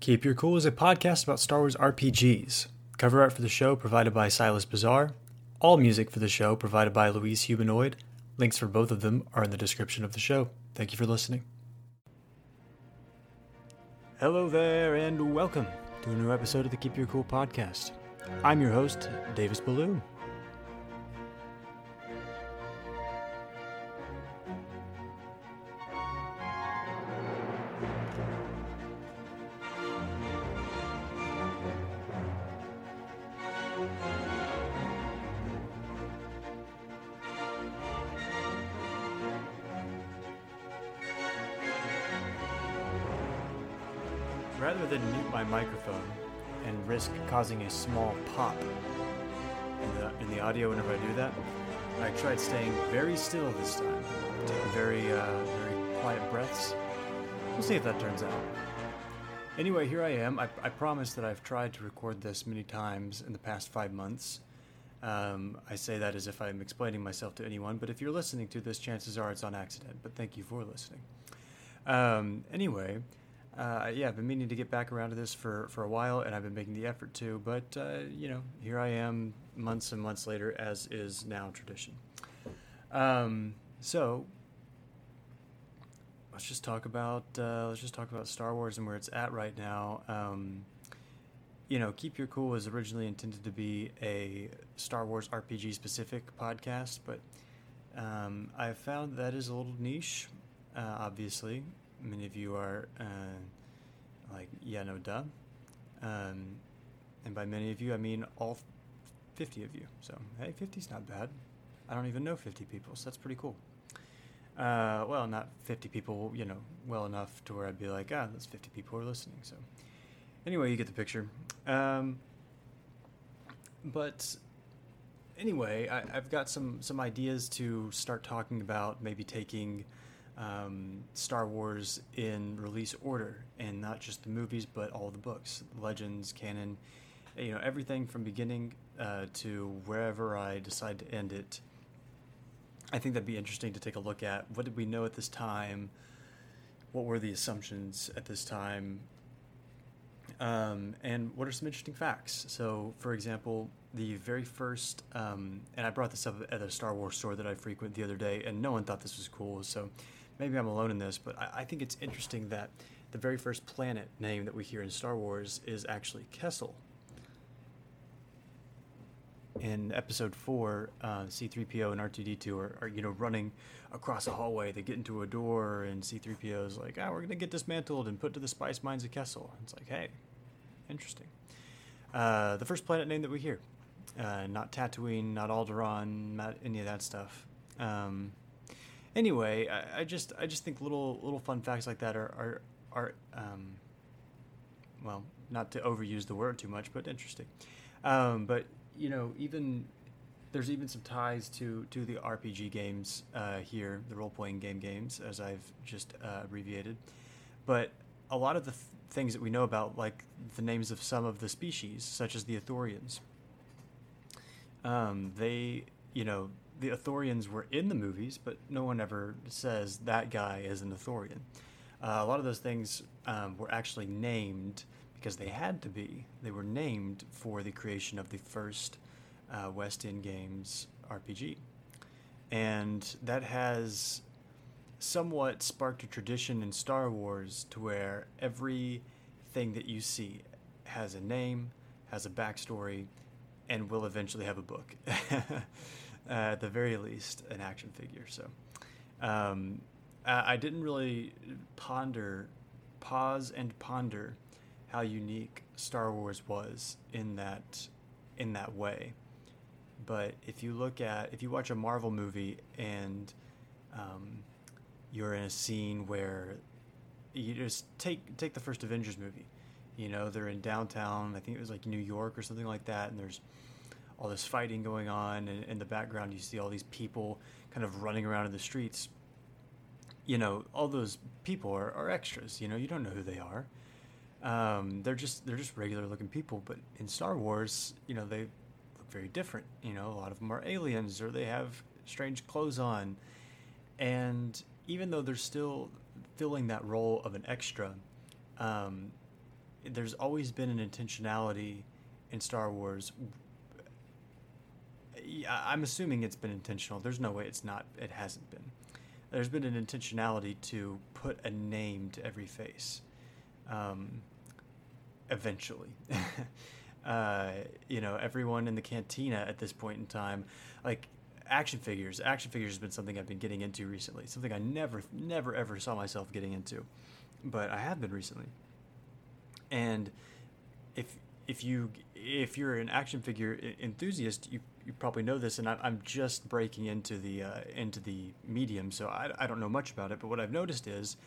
Keep Your Cool is a podcast about Star Wars RPGs. Cover art for the show provided by Silas Bizarre. All music for the show provided by Louise Humanoid. Links for both of them are in the description of the show. Thank you for listening. Hello there, and welcome to a new episode of the Keep Your Cool podcast. I'm your host, Davis Ballou. Causing a small pop in the, in the audio whenever I do that, I tried staying very still this time, taking very, uh, very quiet breaths. We'll see if that turns out. Anyway, here I am. I, I promise that I've tried to record this many times in the past five months. Um, I say that as if I'm explaining myself to anyone, but if you're listening to this, chances are it's on accident. But thank you for listening. Um, anyway, uh, yeah, I've been meaning to get back around to this for, for a while, and I've been making the effort to, but, uh, you know, here I am months and months later, as is now tradition. Um, so, let's just talk about, uh, let's just talk about Star Wars and where it's at right now. Um, you know, Keep Your Cool was originally intended to be a Star Wars RPG specific podcast, but um, I found that is a little niche, uh, obviously. Many of you are uh, like, yeah, no, duh. Um, and by many of you, I mean all 50 of you. So, hey, 50's not bad. I don't even know 50 people, so that's pretty cool. Uh, well, not 50 people, you know, well enough to where I'd be like, ah, that's 50 people are listening. So, anyway, you get the picture. Um, but anyway, I, I've got some some ideas to start talking about. Maybe taking um, Star Wars in release order, and not just the movies, but all the books, legends, canon, you know, everything from beginning uh, to wherever I decide to end it. I think that'd be interesting to take a look at. What did we know at this time? What were the assumptions at this time? Um, and what are some interesting facts? So, for example, the very first, um, and I brought this up at a Star Wars store that I frequent the other day, and no one thought this was cool. So, maybe I'm alone in this, but I, I think it's interesting that the very first planet name that we hear in Star Wars is actually Kessel. In Episode Four, uh, C-3PO and R2D2 are, are, you know, running across a hallway. They get into a door, and C-3PO is like, "Ah, we're gonna get dismantled and put to the spice mines of Kessel." It's like, hey, interesting. Uh, the first planet name that we hear, uh, not Tatooine, not Alderaan, not any of that stuff. Um, anyway, I, I, just I just think little little fun facts like that are are, are um, well, not to overuse the word too much, but interesting. Um, but you know, even there's even some ties to to the RPG games uh, here, the role playing game games, as I've just uh, abbreviated. But a lot of the th- things that we know about, like the names of some of the species, such as the Ithorians, um, they, you know, the Ithorians were in the movies, but no one ever says that guy is an Ithorian. Uh, a lot of those things um, were actually named because they had to be. They were named for the creation of the first uh, West End Games RPG. And that has somewhat sparked a tradition in Star Wars to where everything that you see has a name, has a backstory, and will eventually have a book. uh, at the very least, an action figure. So um, I, I didn't really ponder, pause and ponder how unique Star Wars was in that in that way. But if you look at if you watch a Marvel movie and um, you're in a scene where you just take take the first Avengers movie, you know they're in downtown. I think it was like New York or something like that, and there's all this fighting going on, and in the background you see all these people kind of running around in the streets. You know, all those people are, are extras. You know, you don't know who they are. Um, they're just they're just regular looking people. But in Star Wars, you know, they look very different. You know, a lot of them are aliens or they have strange clothes on, and even though they're still filling that role of an extra, um, there's always been an intentionality in Star Wars. Yeah, I'm assuming it's been intentional. There's no way it's not. It hasn't been. There's been an intentionality to put a name to every face. Um, eventually. uh, you know, everyone in the cantina at this point in time, like action figures. Action figures has been something I've been getting into recently. Something I never, never, ever saw myself getting into, but I have been recently. And if if you if you're an action figure enthusiast, you you probably know this, and I, am just breaking into the uh, into the medium, so I, I don't know much about it. But what I've noticed is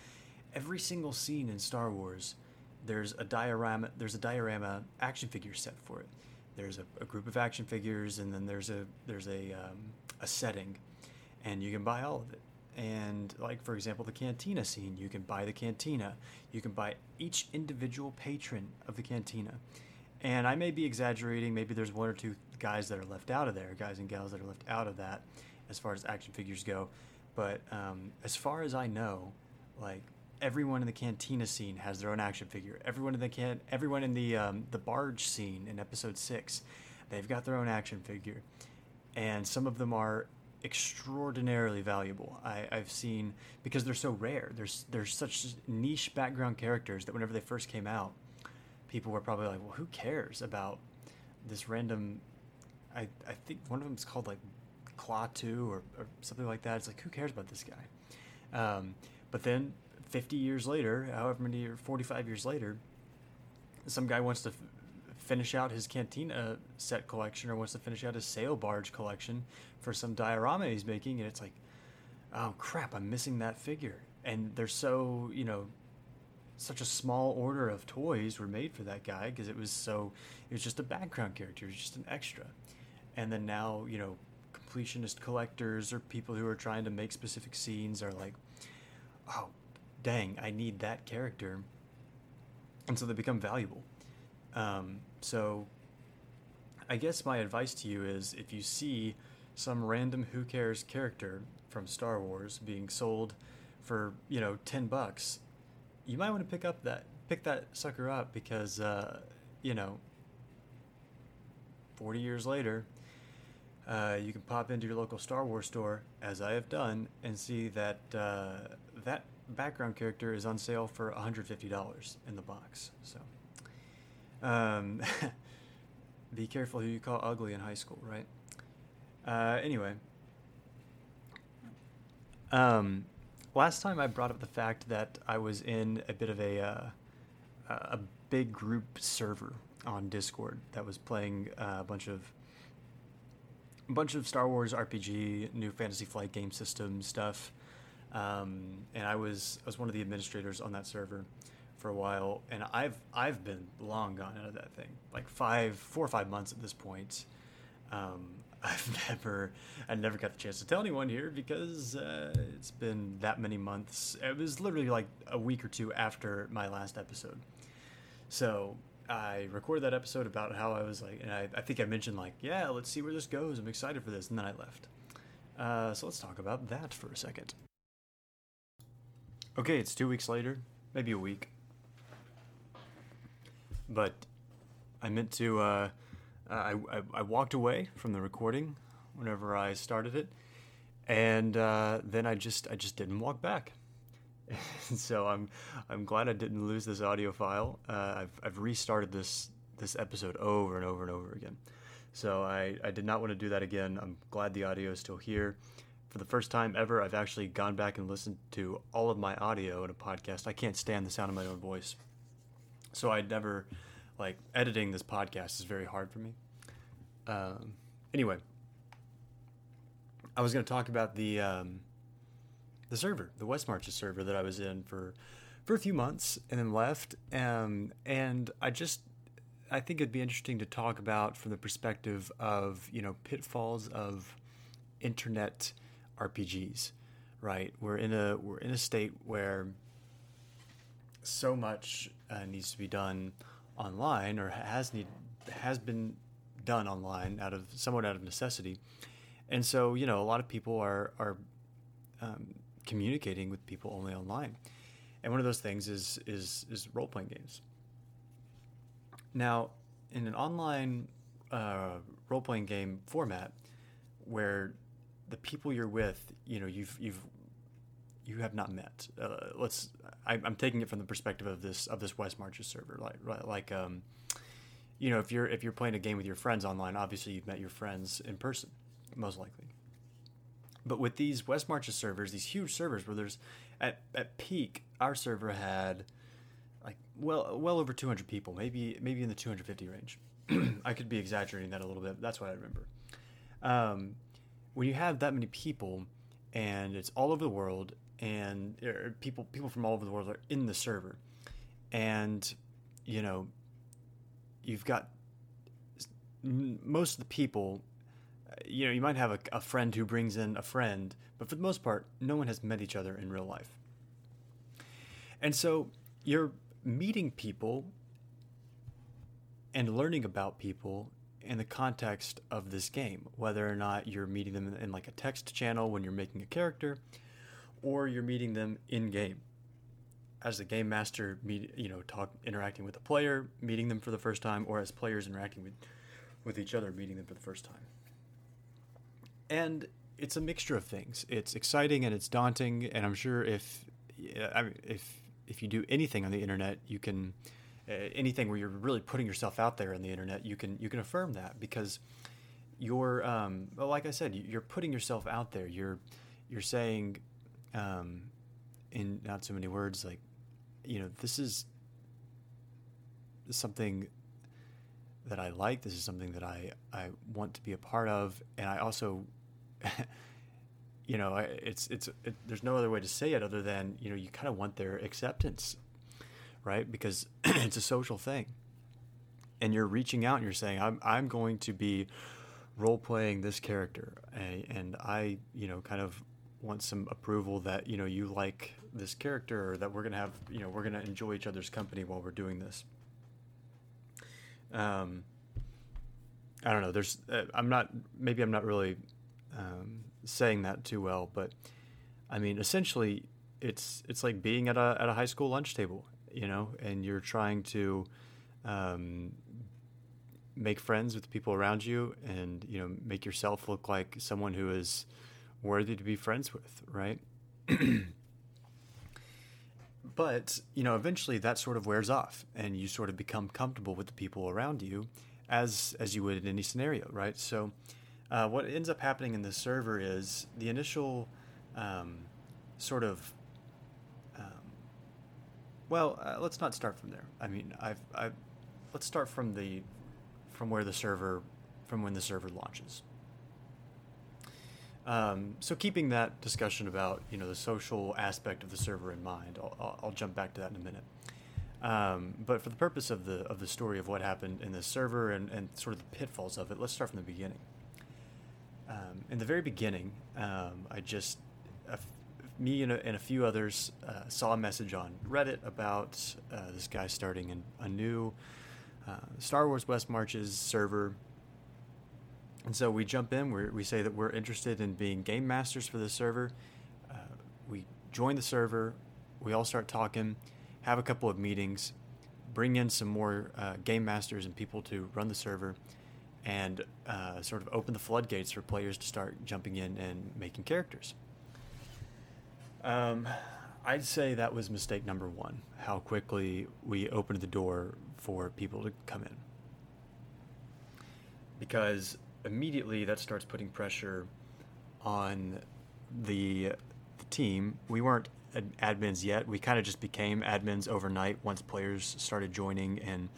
every single scene in Star Wars, there's a diorama there's a diorama action figure set for it. There's a, a group of action figures, and then there's a there's a um, a setting, and you can buy all of it. And like for example, the cantina scene, you can buy the cantina. You can buy each individual patron of the cantina. And I may be exaggerating. Maybe there's one or two guys that are left out of there, guys and gals that are left out of that, as far as action figures go. But um, as far as I know, like everyone in the cantina scene has their own action figure. Everyone in the can, everyone in the um, the barge scene in episode six, they've got their own action figure, and some of them are extraordinarily valuable. I, I've seen because they're so rare. There's there's such niche background characters that whenever they first came out, people were probably like, "Well, who cares about this random?" I I think one of them is called like Klaatu or, or something like that. It's like, who cares about this guy? Um, but then 50 years later, however many or 45 years later, some guy wants to f- finish out his cantina set collection or wants to finish out his sail barge collection for some diorama he's making, and it's like, oh crap, I'm missing that figure. And they're so, you know, such a small order of toys were made for that guy because it was so, it was just a background character, it was just an extra. And then now, you know, completionist collectors or people who are trying to make specific scenes are like, oh, dang, I need that character. And so they become valuable. Um, so I guess my advice to you is if you see some random who cares character from Star Wars being sold for, you know, 10 bucks, you might want to pick up that pick that sucker up because uh, you know 40 years later uh, you can pop into your local Star Wars store, as I have done, and see that uh, that background character is on sale for $150 in the box. So, um, be careful who you call ugly in high school, right? Uh, anyway, um, last time I brought up the fact that I was in a bit of a uh, a big group server on Discord that was playing uh, a bunch of a bunch of Star Wars RPG, new Fantasy Flight game system stuff. Um, and I was I was one of the administrators on that server for a while, and I've I've been long gone out of that thing, like five, four or five months at this point. Um, I've never I never got the chance to tell anyone here because uh, it's been that many months. It was literally like a week or two after my last episode, so I recorded that episode about how I was like, and I, I think I mentioned like, yeah, let's see where this goes. I'm excited for this, and then I left. Uh, so let's talk about that for a second. Okay, it's two weeks later, maybe a week. But I meant to, uh, I, I, I, walked away from the recording whenever I started it, and uh, then I just I just didn't walk back. so I'm I'm glad I didn't lose this audio file. Uh, I've I've restarted this this episode over and over and over again. So I, I did not want to do that again. I'm glad the audio is still here for the first time ever, I've actually gone back and listened to all of my audio in a podcast. I can't stand the sound of my own voice. So I never, like, editing this podcast is very hard for me. Um, anyway, I was going to talk about the um, the server, the West Marches server that I was in for for a few months and then left. Um, and I just I think it'd be interesting to talk about from the perspective of you know pitfalls of internet RPGs, right? We're in a we're in a state where so much uh, needs to be done online, or has need has been done online out of somewhat out of necessity, and so you know a lot of people are are um, communicating with people only online, and one of those things is is is role playing games, Now, in an online uh, role playing game format, where the people you're with, you know, you've you've you have not met. Uh, let's. I, am taking it from the perspective of this of this West Marches server, like like um, you know, if you're if you're playing a game with your friends online, obviously you've met your friends in person, most likely. But with these West Marches servers, these huge servers where there's at at peak, our server had like well well over 200 people, maybe maybe in the 250 range. I could be exaggerating that a little bit. That's what I remember. Um, when you have that many people, and it's all over the world, and er, people people from all over the world are in the server, and you know, you've got most of the people. You know, you might have a, a friend who brings in a friend, but for the most part, no one has met each other in real life. And so you're meeting people and learning about people in the context of this game, whether or not you're meeting them in, like a text channel when you're making a character, or you're meeting them in game as the game master, meet, you know, talk interacting with the player, meeting them for the first time, or as players interacting with with each other, meeting them for the first time. And it's a mixture of things. It's exciting and it's daunting, and I'm sure if if if you do anything on the internet, you can uh, anything where you're really putting yourself out there on the internet, you can you can affirm that because you're um, well, like I said, you're putting yourself out there. You're you're saying um, in not so many words like you know this is something that I like. This is something that I I want to be a part of, and I also. you know, it's it's it, there's no other way to say it other than you know you kind of want their acceptance right? Because it's a social thing. And you're reaching out and you're saying, I'm, I'm going to be role playing this character. And I, you know, kind of want some approval that, you know, you like this character or that we're going to have, you know, we're going to enjoy each other's company while we're doing this. Um, I don't know. There's, uh, I'm not, maybe I'm not really um, saying that too well, but I mean, essentially, it's it's like being at a at a high school lunch table you know, and you're trying to um, make friends with the people around you and, you know, make yourself look like someone who is worthy to be friends with, right? but, you know, eventually that sort of wears off and you sort of become comfortable with the people around you as as you would in any scenario, right? So, uh, what ends up happening in the server is the initial um, sort of well, uh, let's not start from there. I mean, I've, I've let's start from the from where the server from when the server launches. Um, so keeping that discussion about you know the social aspect of the server in mind, I'll, I'll, I'll jump back to that in a minute. Um, but for the purpose of the of the story of what happened in the server and, and sort of the pitfalls of it, let's start from the beginning. Um, in the very beginning, um, I just me and a, and a few others uh, saw a message on Reddit about uh, this guy starting an, a new uh, Star Wars West Marches server. And so we jump in, we we say that we're interested in being game masters for the server. Uh, we join the server, we all start talking, have a couple of meetings, bring in some more uh, game masters and people to run the server, and uh, sort of open the floodgates for players to start jumping in and making characters. Um, I'd say that was mistake number one. How quickly we opened the door for people to come in. Because immediately that starts putting pressure on the, the team. We weren't admins yet. We kind of just became admins overnight once players started joining and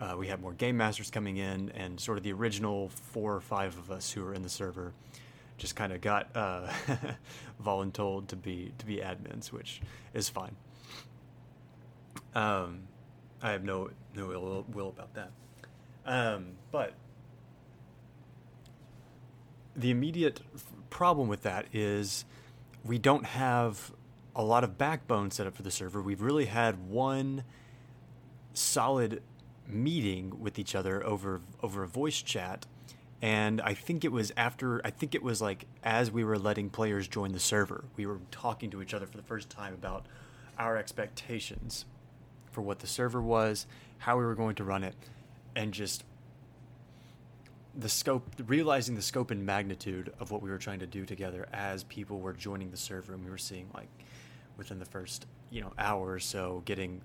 uh, we had more game masters coming in and sort of the original four or five of us who were in the server just kind of got uh, voluntold to be to be admins, which is fine. Um, I have no no ill will about that. Um, but the immediate problem with that is we don't have a lot of backbone set up for the server. We've really had one solid meeting with each other over over a voice chat. And I think it was after I think it was like as we were letting players join the server, we were talking to each other for the first time about our expectations for what the server was, how we were going to run it, and just the scope, realizing the scope and magnitude of what we were trying to do together as people were joining the server, and we were seeing like within the first you know hour or so getting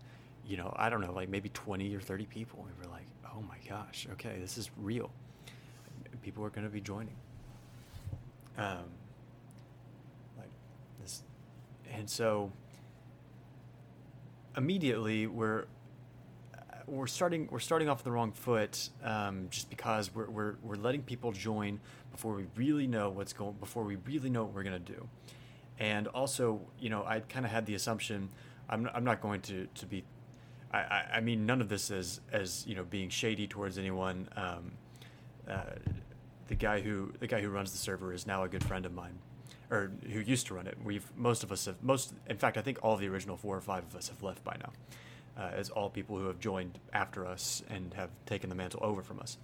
you know I don't know like maybe twenty or thirty people. We were like, oh my gosh, okay, this is real. People are going to be joining. Um, like this, and so immediately we're we're starting we're starting off the wrong foot um, just because we're, we're we're letting people join before we really know what's going before we really know what we're going to do and also you know I kind of had the assumption I'm, I'm not going to to be I, I, mean none of this is as you know being shady towards anyone um, uh, the guy who the guy who runs the server is now a good friend of mine or who used to run it we've most of us have most in fact I think all the original four or five of us have left by now uh, as all people who have joined after us and have taken the mantle over from us.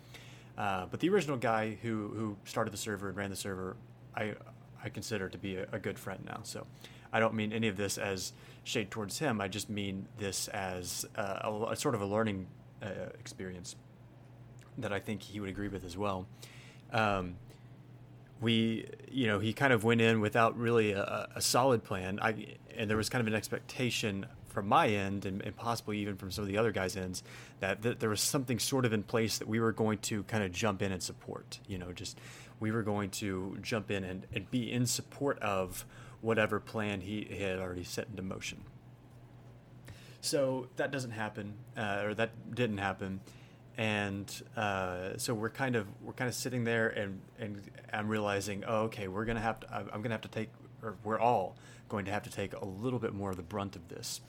Uh, but the original guy who, who started the server and ran the server, I I consider to be a, a, good friend now. So I don't mean any of this as shade towards him. I just mean this as uh, a, a, sort of a learning uh, experience that I think he would agree with as well. Um, we, you know, he kind of went in without really a, a solid plan. I, and there was kind of an expectation from my end and, and, possibly even from some of the other guys' ends that, that there was something sort of in place that we were going to kind of jump in and support. You know, just we were going to jump in and, and be in support of whatever plan he, he had already set into motion. So that doesn't happen, uh, or that didn't happen, and uh, so we're kind of we're kind of sitting there, and and I'm realizing, oh, okay, we're gonna have to. I'm gonna have to take, or we're all going to have to take a little bit more of the brunt of this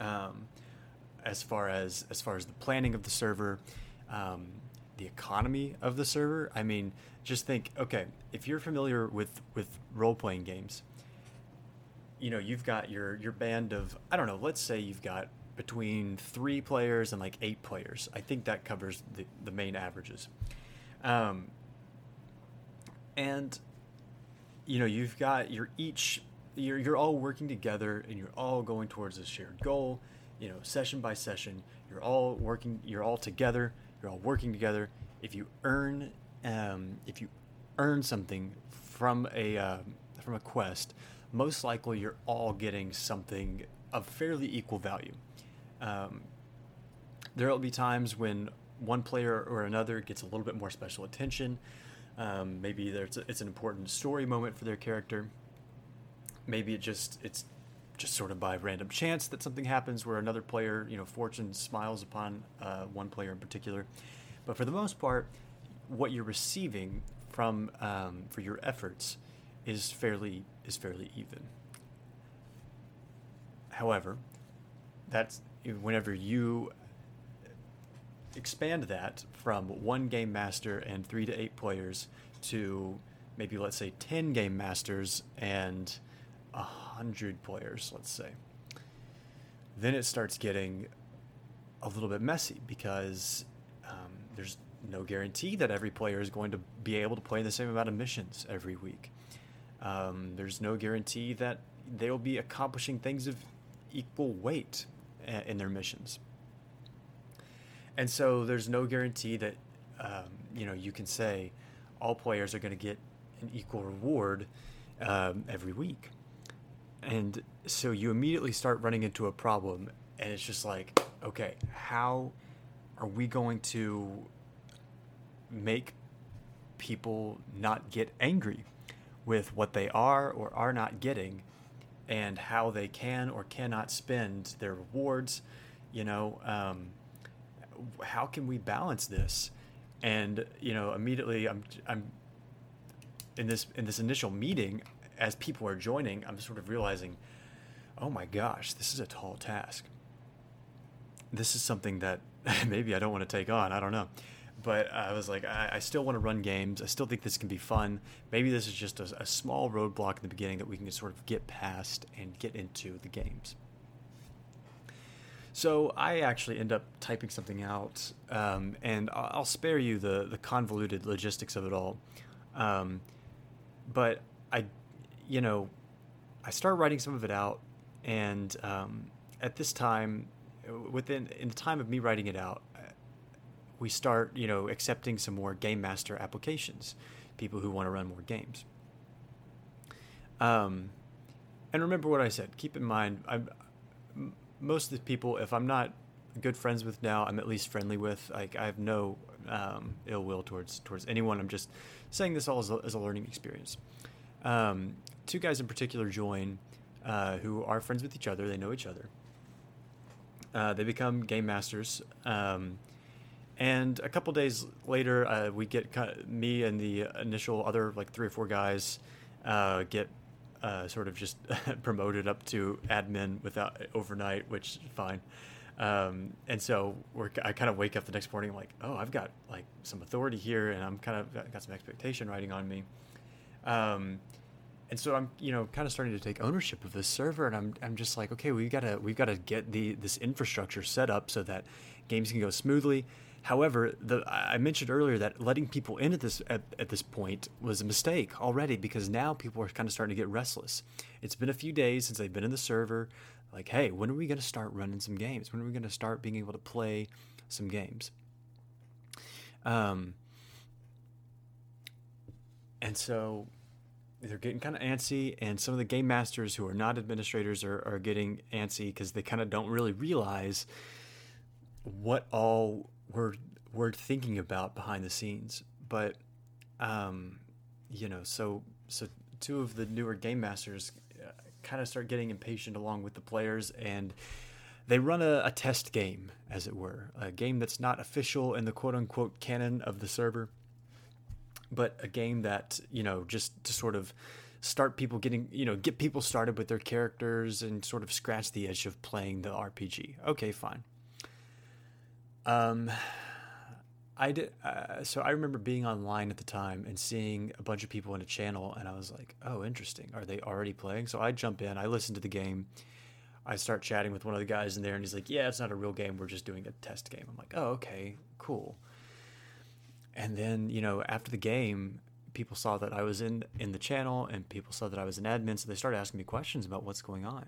um, as far as as far as the planning of the server, um, the economy of the server. I mean, just think. Okay, if you're familiar with with role playing games, you know you've got your your band of I don't know. Let's say you've got between three players and like eight players. I think that covers the the main averages. Um, and you know you've got you're each you're, you're all working together and you're all going towards a shared goal you know session by session you're all working you're all together you're all working together. If you earn um, if you earn something from a uh, from a quest most likely you're all getting something of fairly equal value. Um, there will be times when one player or another gets a little bit more special attention. Um, maybe there's it's an important story moment for their character. Maybe it just it's just sort of by random chance that something happens where another player, you know, fortune smiles upon uh, one player in particular. But for the most part, what you're receiving from um, for your efforts is fairly is fairly even. However, that's whenever you expand that from one game master and three to eight players to maybe let's say ten game masters and. a. 100 players, let's say, then it starts getting a little bit messy because um, there's no guarantee that every player is going to be able to play the same amount of missions every week. Um, there's no guarantee that they'll be accomplishing things of equal weight uh, in their missions. And so there's no guarantee that um, you know you can say all players are going to get an equal reward um, every week. And so you immediately start running into a problem, and it's just like, okay, how are we going to make people not get angry with what they are or are not getting and how they can or cannot spend their rewards? You know, um, how can we balance this? And you know, immediately I'm I'm in this in this initial meeting, as people are joining, I'm sort of realizing, oh my gosh, this is a tall task. This is something that maybe I don't want to take on. I don't know. But I was like, I, I still want to run games. I still think this can be fun. Maybe this is just a, a small roadblock in the beginning that we can sort of get past and get into the games. So I actually end up typing something out, um, and I'll, spare you the the convoluted logistics of it all. Um, but you know, I start writing some of it out, and um, at this time, within in the time of me writing it out, we start, you know, accepting some more game master applications, people who want to run more games. Um, and remember what I said. Keep in mind, I'm most of the people. If I'm not good friends with now, I'm at least friendly with. Like I have no um, ill will towards towards anyone. I'm just saying this all as a, as a learning experience. Um, two guys in particular join uh, who are friends with each other. They know each other. Uh, they become game masters. Um, and a couple days later, uh, we get me and the initial other like three or four guys uh, get uh, sort of just promoted up to admin without overnight, which is fine. Um, and so we're, I kind of wake up the next morning, I'm like, oh, I've got like some authority here, and I'm kind of got some expectation riding on me. Um, and so I'm, you know, kind of starting to take ownership of this server, and I'm, I'm just like, okay, we gotta, we've got to get the this infrastructure set up so that games can go smoothly. However, the, I mentioned earlier that letting people in at this at, at this point was a mistake already because now people are kind of starting to get restless. It's been a few days since they've been in the server. Like, hey, when are we going to start running some games? When are we going to start being able to play some games? Um, and so they're getting kind of antsy, and some of the game masters who are not administrators are, are getting antsy because they kind of don't really realize what all we're we're thinking about behind the scenes. But um, you know, so so two of the newer game masters uh, kind of start getting impatient along with the players and they run a, a, test game, as it were, a game that's not official in the quote unquote canon of the server, but a game that, you know, just to sort of start people getting, you know, get people started with their characters and sort of scratch the edge of playing the RPG. Okay, fine. Um, I did. Uh, so I remember being online at the time and seeing a bunch of people in a channel, and I was like, "Oh, interesting. Are they already playing?" So I jump in. I listen to the game. I start chatting with one of the guys in there, and he's like, "Yeah, it's not a real game. We're just doing a test game." I'm like, "Oh, okay, cool." And then you know, after the game, people saw that I was in in the channel, and people saw that I was an admin, so they started asking me questions about what's going on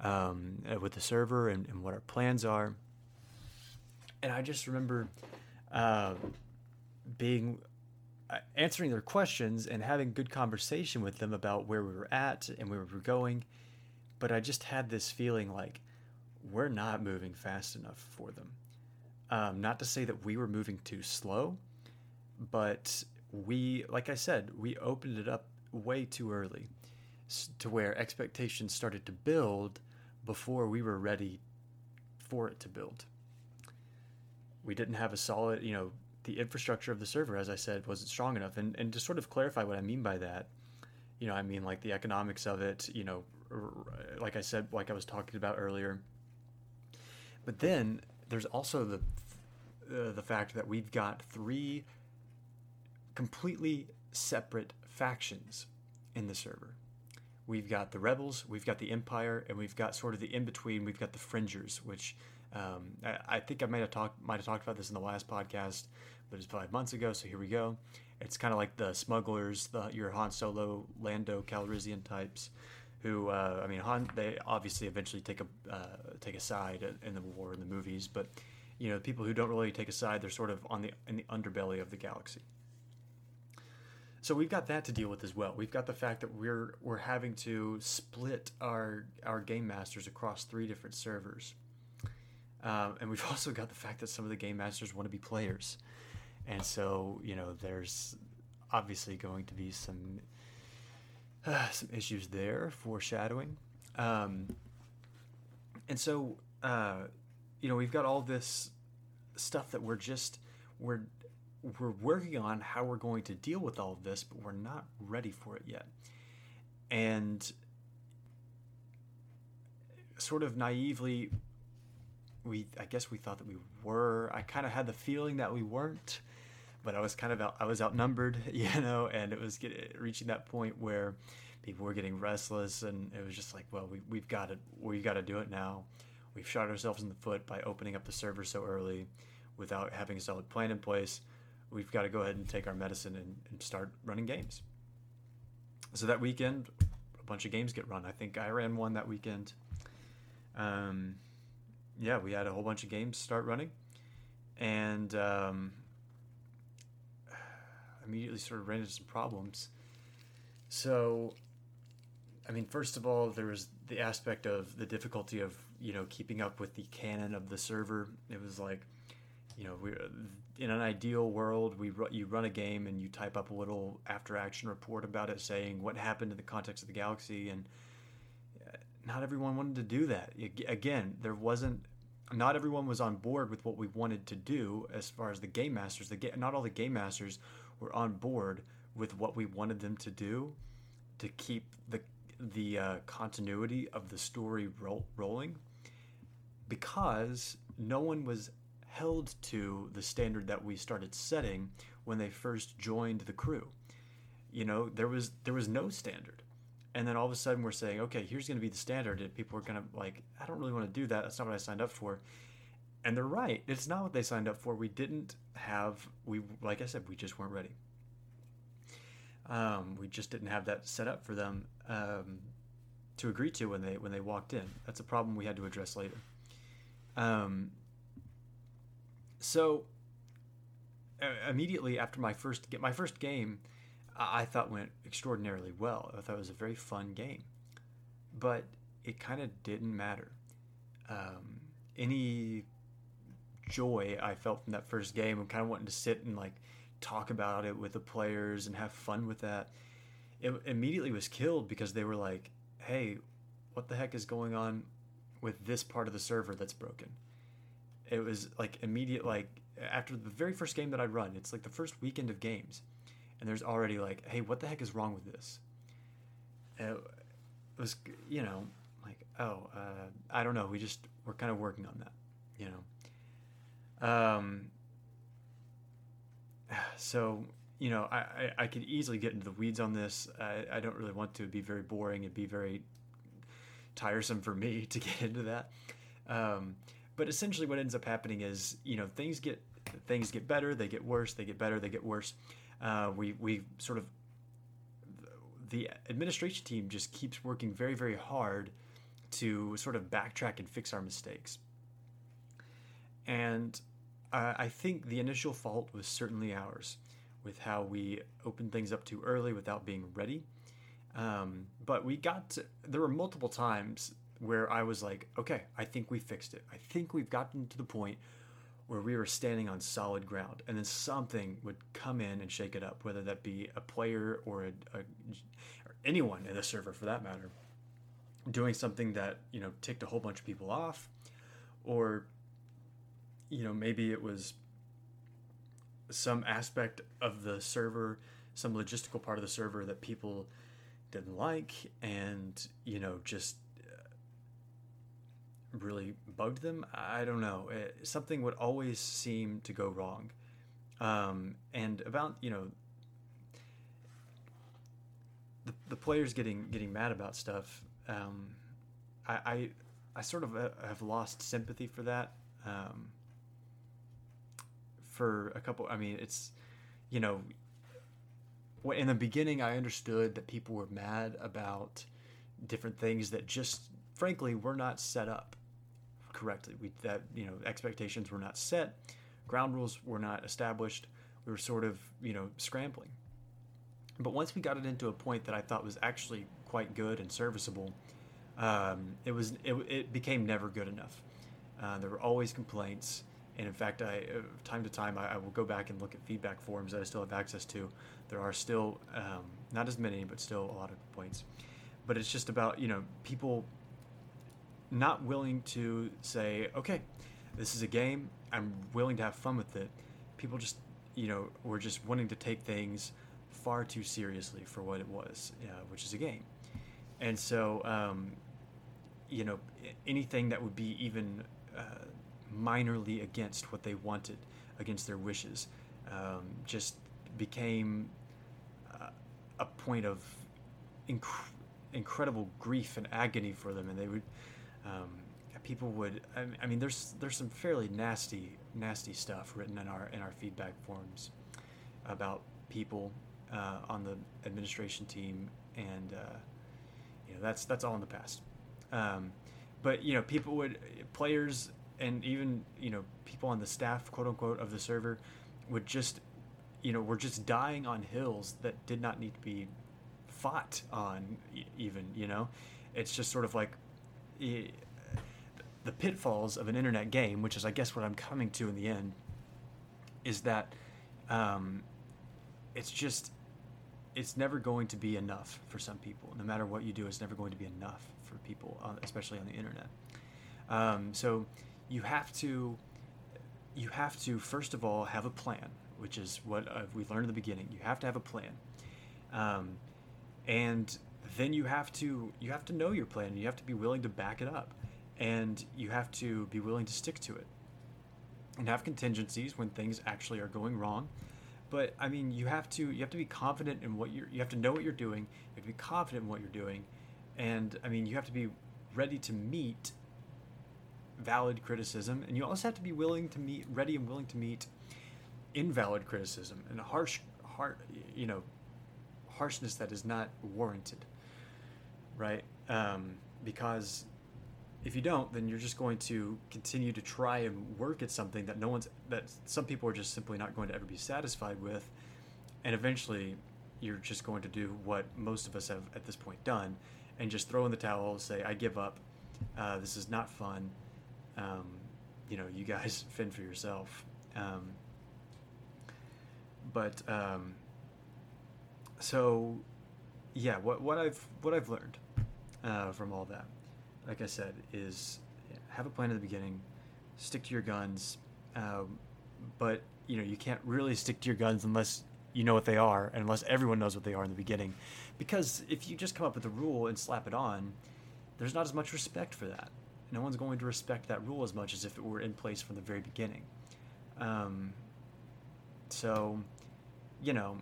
um, with the server and, and what our plans are and I just remember uh, being uh, answering their questions and having good conversation with them about where we were at and where we were going. But I just had this feeling like we're not moving fast enough for them. Um, not to say that we were moving too slow, but we, like I said, we opened it up way too early to where expectations started to build before we were ready for it to build we didn't have a solid, you know, the infrastructure of the server, as I said, wasn't strong enough. And and to sort of clarify what I mean by that, you know, I mean like the economics of it, you know, like I said, like I was talking about earlier. But then there's also the uh, the fact that we've got three completely separate factions in the server. We've got the rebels, we've got the empire, and we've got sort of the in between. We've got the fringers, which um, I, I, think I might have talked might have talked about this in the last podcast, but it's five months ago. So here we go. It's kind of like the smugglers, the your Han Solo, Lando Calrissian types, who uh, I mean Han. They obviously eventually take a uh, take a side in the war in the movies, but you know people who don't really take a side, they're sort of on the in the underbelly of the galaxy. So we've got that to deal with as well. We've got the fact that we're we're having to split our our game masters across three different servers um, and we've also got the fact that some of the game masters want to be players. And so, you know, there's obviously going to be some some issues there, foreshadowing. Um, and so, uh, you know, we've got all this stuff that we're just we're we're working on how we're going to deal with all of this, but we're not ready for it yet. And sort of naively, we I guess we thought that we were. I kind of had the feeling that we weren't, but I was kind of out, I was outnumbered, you know, and it was getting, reaching that point where people were getting restless, and it was just like, well, we we've got to we've got to do it now. We've shot ourselves in the foot by opening up the server so early, without having a solid plan in place. We've got to go ahead and take our medicine and, and start running games. So that weekend, a bunch of games get run. I think I ran one that weekend. Um, yeah, we had a whole bunch of games start running, and um, immediately sort of ran into some problems. So, I mean, first of all, there was the aspect of the difficulty of you know keeping up with the canon of the server. It was like, you know, we in an ideal world, we you run a game and you type up a little after action report about it, saying what happened in the context of the galaxy, and uh, not everyone wanted to do that. Again, there wasn't. Not everyone was on board with what we wanted to do as far as the game masters. The not all the game masters were on board with what we wanted them to do to keep the the uh, continuity of the story ro- rolling because no one was held to the standard that we started setting when they first joined the crew. You know, there was there was no standard. And then all of a sudden we're saying, okay, here's going to be the standard and people are going to like, I don't really want to do that. That's not what I signed up for. And they're right. It's not what they signed up for. We didn't have we like I said, we just weren't ready. Um, we just didn't have that set up for them um, to agree to when they when they walked in. That's a problem we had to address later. Um, so uh, immediately after my first get my first game, I, I thought went extraordinarily well. I thought it was a very fun game, but it kind of didn't matter. Um, any joy I felt from that first game and kind of wanting to sit and like talk about it with the players and have fun with that. It immediately was killed because they were like, "Hey, what the heck is going on with this part of the server that's broken?" It was like immediate like after the very first game that I run, it's like the first weekend of games, and there's already like, "Hey, what the heck is wrong with this?" It was you know like, "Oh, uh, I don't know. We just we're kind of working on that," you know. Um, so you know, I, I, I, could easily get into the weeds on this. I, I don't really want to be very boring and be very tiresome for me to get into that. Um, but essentially, what ends up happening is, you know, things get things get better, they get worse, they get better, they get worse. Uh, we we sort of the administration team just keeps working very very hard to sort of backtrack and fix our mistakes. And uh, I think the initial fault was certainly ours with how we opened things up too early without being ready. Um, but we got to, there were multiple times where I was like, okay, I think we fixed it. I think we've gotten to the point where we were standing on solid ground, and then something would come in and shake it up, whether that be a player or, a, a or anyone in the server for that matter, doing something that you know ticked a whole bunch of people off, or you know, maybe it was some aspect of the server, some logistical part of the server that people didn't like, and you know, just uh, really bugged them. I don't know. It, something would always seem to go wrong. Um, and about you know the, the players getting getting mad about stuff. Um, I, I, I sort of uh, have lost sympathy for that. Um, for a couple. I mean, it's you know, in the beginning, I understood that people were mad about different things that just, frankly, were not set up correctly. We that you know expectations were not set, ground rules were not established. We were sort of you know scrambling. But once we got it into a point that I thought was actually quite good and serviceable, um, it was it, it became never good enough. Uh, there were always complaints. And in fact, I uh, time to time I, I, will go back and look at feedback forums that I still have access to. There are still um, not as many, but still a lot of complaints. But it's just about you know people not willing to say, okay, this is a game. I'm willing to have fun with it. People just you know were just wanting to take things far too seriously for what it was, uh, which is a game. And so, um, you know, anything that would be even uh, minorly against what they wanted, against their wishes, um, just became uh, a point of inc- incredible grief and agony for them, and they would. Um, people would. I mean, there's there's some fairly nasty nasty stuff written in our in our feedback forms about people uh, on the administration team, and uh, you know that's that's all in the past. Um, but you know, people would players and even you know people on the staff, quote unquote, of the server, would just, you know, were just dying on hills that did not need to be fought on. Even you know, it's just sort of like. the pitfalls of an internet game, which is, I guess, what I'm coming to in the end, is that um, it's just it's never going to be enough for some people. No matter what you do, it's never going to be enough for people, uh, especially on the internet. Um, so you have to you have to first of all have a plan, which is what uh, we learned in the beginning. You have to have a plan, um, and then you have to you have to know your plan. And you have to be willing to back it up, and you have to be willing to stick to it, and have contingencies when things actually are going wrong. But I mean, you have to you have to be confident in what you're. You have to know what you're doing. You have to be confident in what you're doing, and I mean, you have to be ready to meet valid criticism, and you also have to be willing to meet, ready and willing to meet invalid criticism and harsh, har you know, harshness that is not warranted, right? Um, because if you don't, then you're just going to continue to try and work at something that no one's, that some people are just simply not going to ever be satisfied with, and eventually you're just going to do what most of us have at this point done, and just throw in the towel, say, I give up. Uh, this is not fun um, you know, you guys fend for yourself. Um, but um, so, yeah, what what I've what I've learned uh, from all that, like I said, is have a plan at the beginning, stick to your guns, um, but you know you can't really stick to your guns unless you know what they are, and unless everyone knows what they are in the beginning, because if you just come up with a rule and slap it on, there's not as much respect for that no one's going to respect that rule as much as if it were in place from the very beginning. Um, so, you know,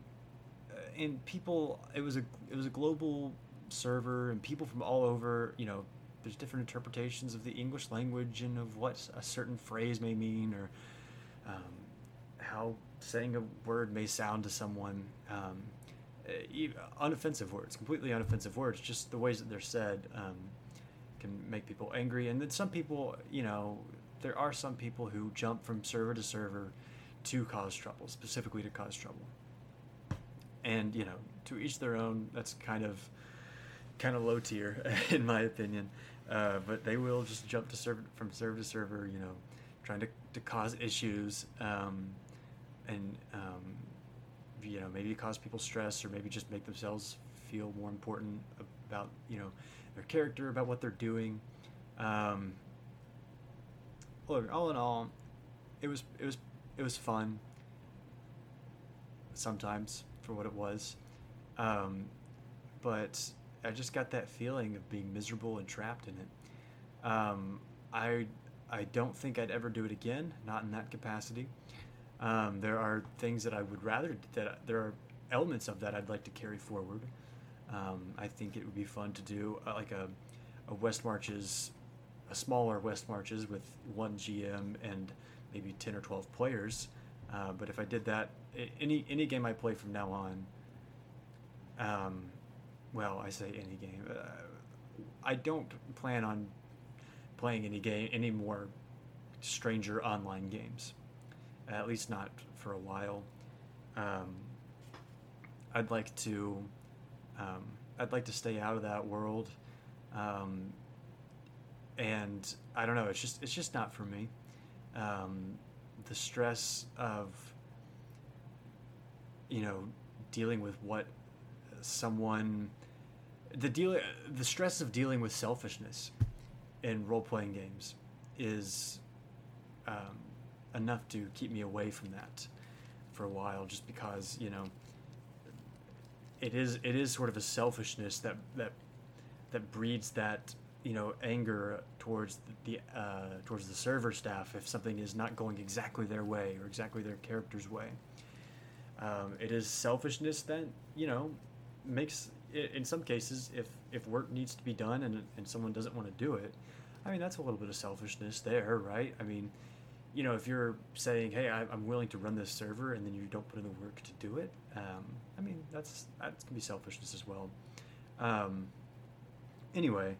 uh, and people, it was a it was a global server, and people from all over, you know, there's different interpretations of the English language and of what a certain phrase may mean, or um, how saying a word may sound to someone. Um, unoffensive words, completely unoffensive words, just the ways that they're said. Um, can make people angry. And then some people, you know, there are some people who jump from server to server to cause trouble, specifically to cause trouble. And you know, to each their own. That's kind of kind of low tier, in my opinion. Uh, but they will just jump to server from server to server, you know, trying to, to cause issues, um, and um, you know maybe cause people stress or maybe just make themselves feel more important about you know their character, about what they're doing. Um, look, all in all, it was it was it was fun. Sometimes for what it was, um, but I just got that feeling of being miserable and trapped in it. Um, I I don't think I'd ever do it again, not in that capacity. Um, there are things that I would rather that there are elements of that I'd like to carry forward. Um, I think it would be fun to do uh, like a, a West Marches, a smaller West Marches with one GM and maybe 10 or 12 players. Uh, but if I did that, any any game I play from now on, um, well, I say any game. Uh, I don't plan on playing any game any more stranger online games, at least not for a while. Um, I'd like to um, I'd like to stay out of that world, um, and I don't know. It's just it's just not for me. Um, the stress of you know dealing with what someone the deal the stress of dealing with selfishness in role playing games is um, enough to keep me away from that for a while, just because you know it is it is sort of a selfishness that that that breeds that you know anger towards the, uh, towards the server staff if something is not going exactly their way or exactly their character's way. Um, it is selfishness that you know makes in some cases if if work needs to be done and and someone doesn't want to do it, I mean that's a little bit of selfishness there, right? I mean you know, if you're saying, "Hey, I'm willing to run this server," and then you don't put in the work to do it, um, I mean, that's that can be selfishness as well. Um, anyway,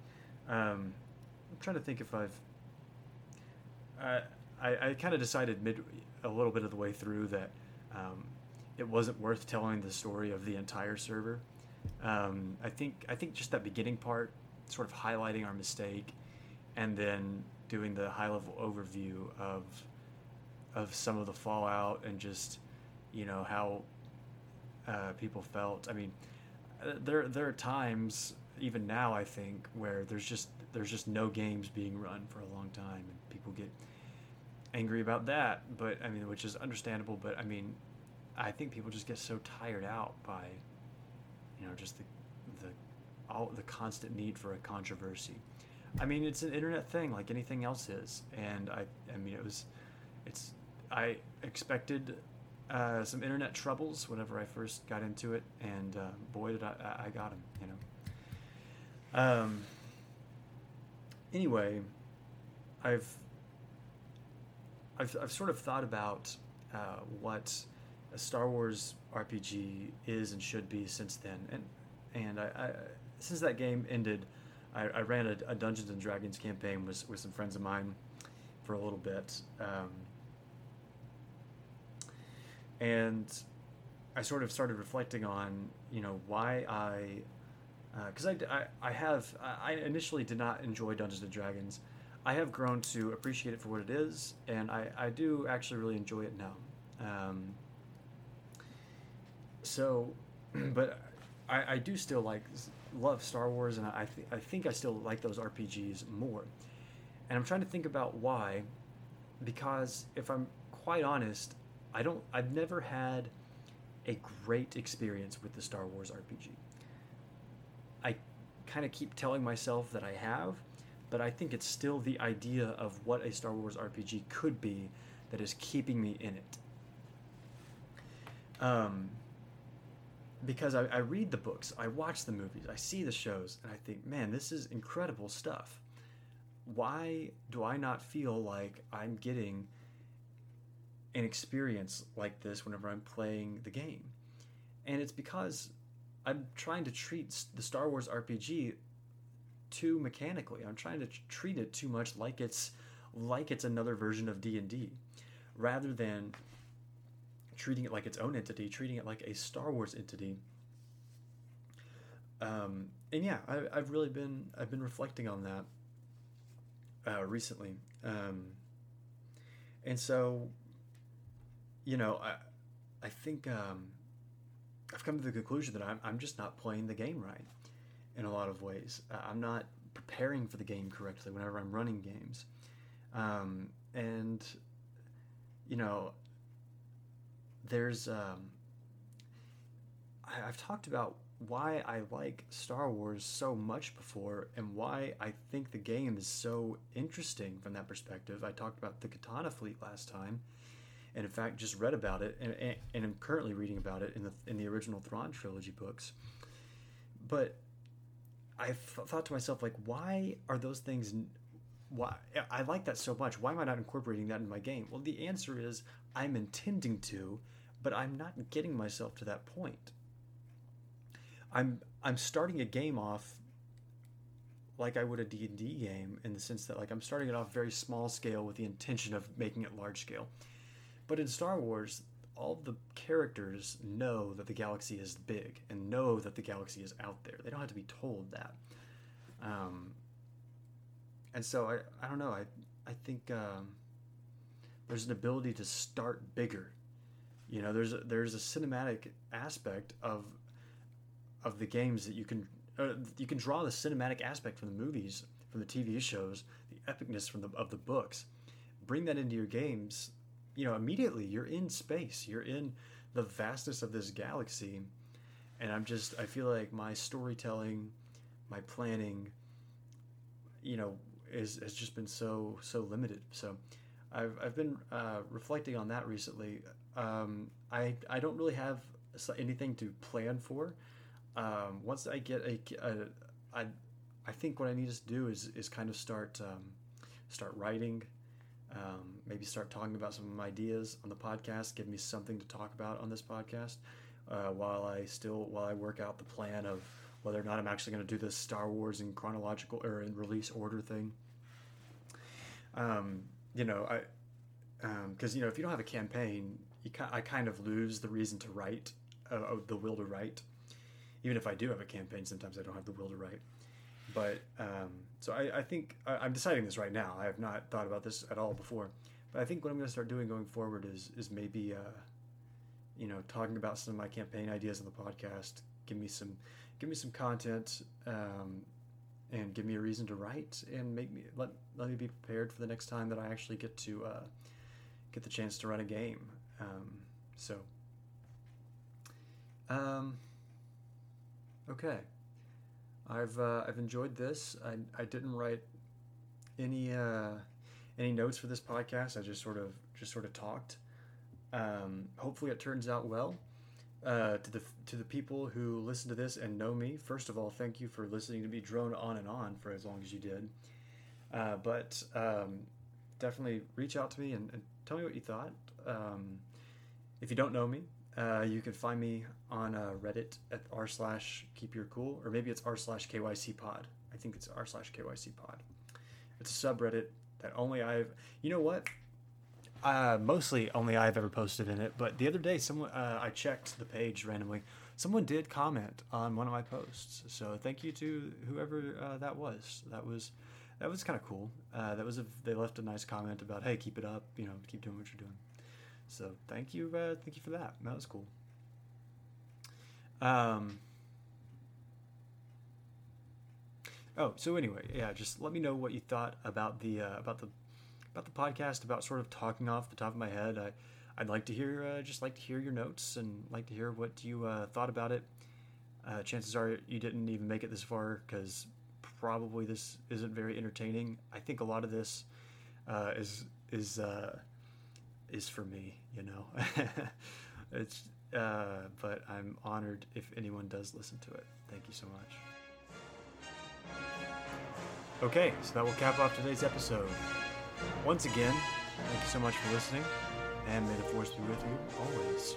um, I'm trying to think if I've I I, I kind of decided mid a little bit of the way through that um, it wasn't worth telling the story of the entire server. Um, I think I think just that beginning part, sort of highlighting our mistake, and then doing the high level overview of of some of the fallout and just you know how uh, people felt. I mean, uh, there there are times even now I think where there's just there's just no games being run for a long time and people get angry about that. But I mean, which is understandable. But I mean, I think people just get so tired out by you know just the the all the constant need for a controversy. I mean, it's an internet thing like anything else is, and I I mean it was it's I expected uh, some internet troubles whenever I first got into it, and uh, boy did I I got them, you know. Um. Anyway, I've I've I've sort of thought about uh, what a Star Wars RPG is and should be since then, and and I, I since that game ended, I, I ran a, a, Dungeons and Dragons campaign with with some friends of mine for a little bit. Um, and I sort of started reflecting on you know why I because uh, I, I, I have I initially did not enjoy Dungeons and Dragons. I have grown to appreciate it for what it is, and I, I do actually really enjoy it now. Um, so, but I, I do still like love Star Wars, and I th- I think I still like those RPGs more. And I'm trying to think about why, because if I'm quite honest, I don't. I've never had a great experience with the Star Wars RPG. I kind of keep telling myself that I have, but I think it's still the idea of what a Star Wars RPG could be that is keeping me in it. Um, because I, I read the books, I watch the movies, I see the shows, and I think, man, this is incredible stuff. Why do I not feel like I'm getting an experience like this whenever I'm playing the game. And it's because I'm trying to treat the Star Wars RPG too mechanically. I'm trying to treat it too much like it's like it's another version of D&D rather than treating it like its own entity, treating it like a Star Wars entity. Um, and yeah, I, have really been I've been reflecting on that uh, recently, um, and so you know, I, I think um, I've come to the conclusion that I'm, I'm just not playing the game right in a lot of ways. I'm not preparing for the game correctly whenever I'm running games. Um, and, you know, there's, um, I, I've talked about why I like Star Wars so much before and why I think the game is so interesting from that perspective. I talked about the Katana fleet last time and in fact just read about it and, and, and am currently reading about it in the in the original Thrawn trilogy books. But I thought to myself like, why are those things? Why I like that so much. Why am I not incorporating that in my game? Well, the answer is I'm intending to, but I'm not getting myself to that point. I'm I'm starting a game off like I would a D&D game in the sense that like I'm starting it off very small scale with the intention of making it large scale. But in Star Wars, all the characters know that the galaxy is big and know that the galaxy is out there. They don't have to be told that. Um, and so I, I don't know. I, I think um, there's an ability to start bigger. You know, there's a, there's a cinematic aspect of of the games that you can uh, you can draw the cinematic aspect from the movies, from the TV shows, the epicness from the of the books. Bring that into your games you know, immediately you're in space. You're in the vastness of this galaxy. And I'm just, I feel like my storytelling, my planning, you know, is has just been so so limited. So, I've I've been uh, reflecting on that recently. Um, I I don't really have anything to plan for. Um, once I get a, a, I I think what I need to do is is kind of start um, start writing um, maybe start talking about some ideas on the podcast. Give me something to talk about on this podcast uh, while I still while I work out the plan of whether or not I'm actually going to do this Star Wars in chronological or in release order thing. Um, you know, I because um, you know if you don't have a campaign, you I kind of lose the reason to write, uh, the will to write. Even if I do have a campaign, sometimes I don't have the will to write. But um, so I, I think I, am deciding this right now. I have not thought about this at all before. But I think what I'm going to start doing going forward is is maybe uh, you know talking about some of my campaign ideas on the podcast. Give me some give me some content um, and give me a reason to write and make me let let me be prepared for the next time that I actually get to uh, get the chance to run a game. Um, so, um, okay, I've uh, I've enjoyed this. I I didn't write any uh, any notes for this podcast. I just sort of just sort of talked. Um, hopefully, it turns out well. Uh, to the to the people who listen to this and know me, first of all, thank you for listening to me drone on and on for as long as you did. Uh, but um, definitely reach out to me and, and, tell me what you thought. Um, if you don't know me, uh, you can find me on uh, Reddit at r slash keep your cool, or maybe it's r slash kyc pod. I think it's r slash kyc pod. It's a subreddit that only I've. You know what? Uh, mostly only I've ever posted in it. But the other day, someone uh, I checked the page randomly. Someone did comment on one of my posts. So thank you to whoever uh, that was. That was that was kind of cool. Uh, that was a, they left a nice comment about hey, keep it up. You know, keep doing what you're doing. So thank you, uh, thank you for that. That was cool. Um. Oh, so anyway, yeah, just let me know what you thought about the uh, about the about the podcast, about sort of talking off the top of my head. I I'd like to hear uh, just like to hear your notes and like to hear what you uh, thought about it. Uh, chances are you didn't even make it this far because probably this isn't very entertaining. I think a lot of this uh, is is uh, is for me, you know. it's uh, but I'm honored if anyone does listen to it. Thank you so much. Okay, so that will cap off today's episode. Once again, thank you so much for listening, and may the force be with you always.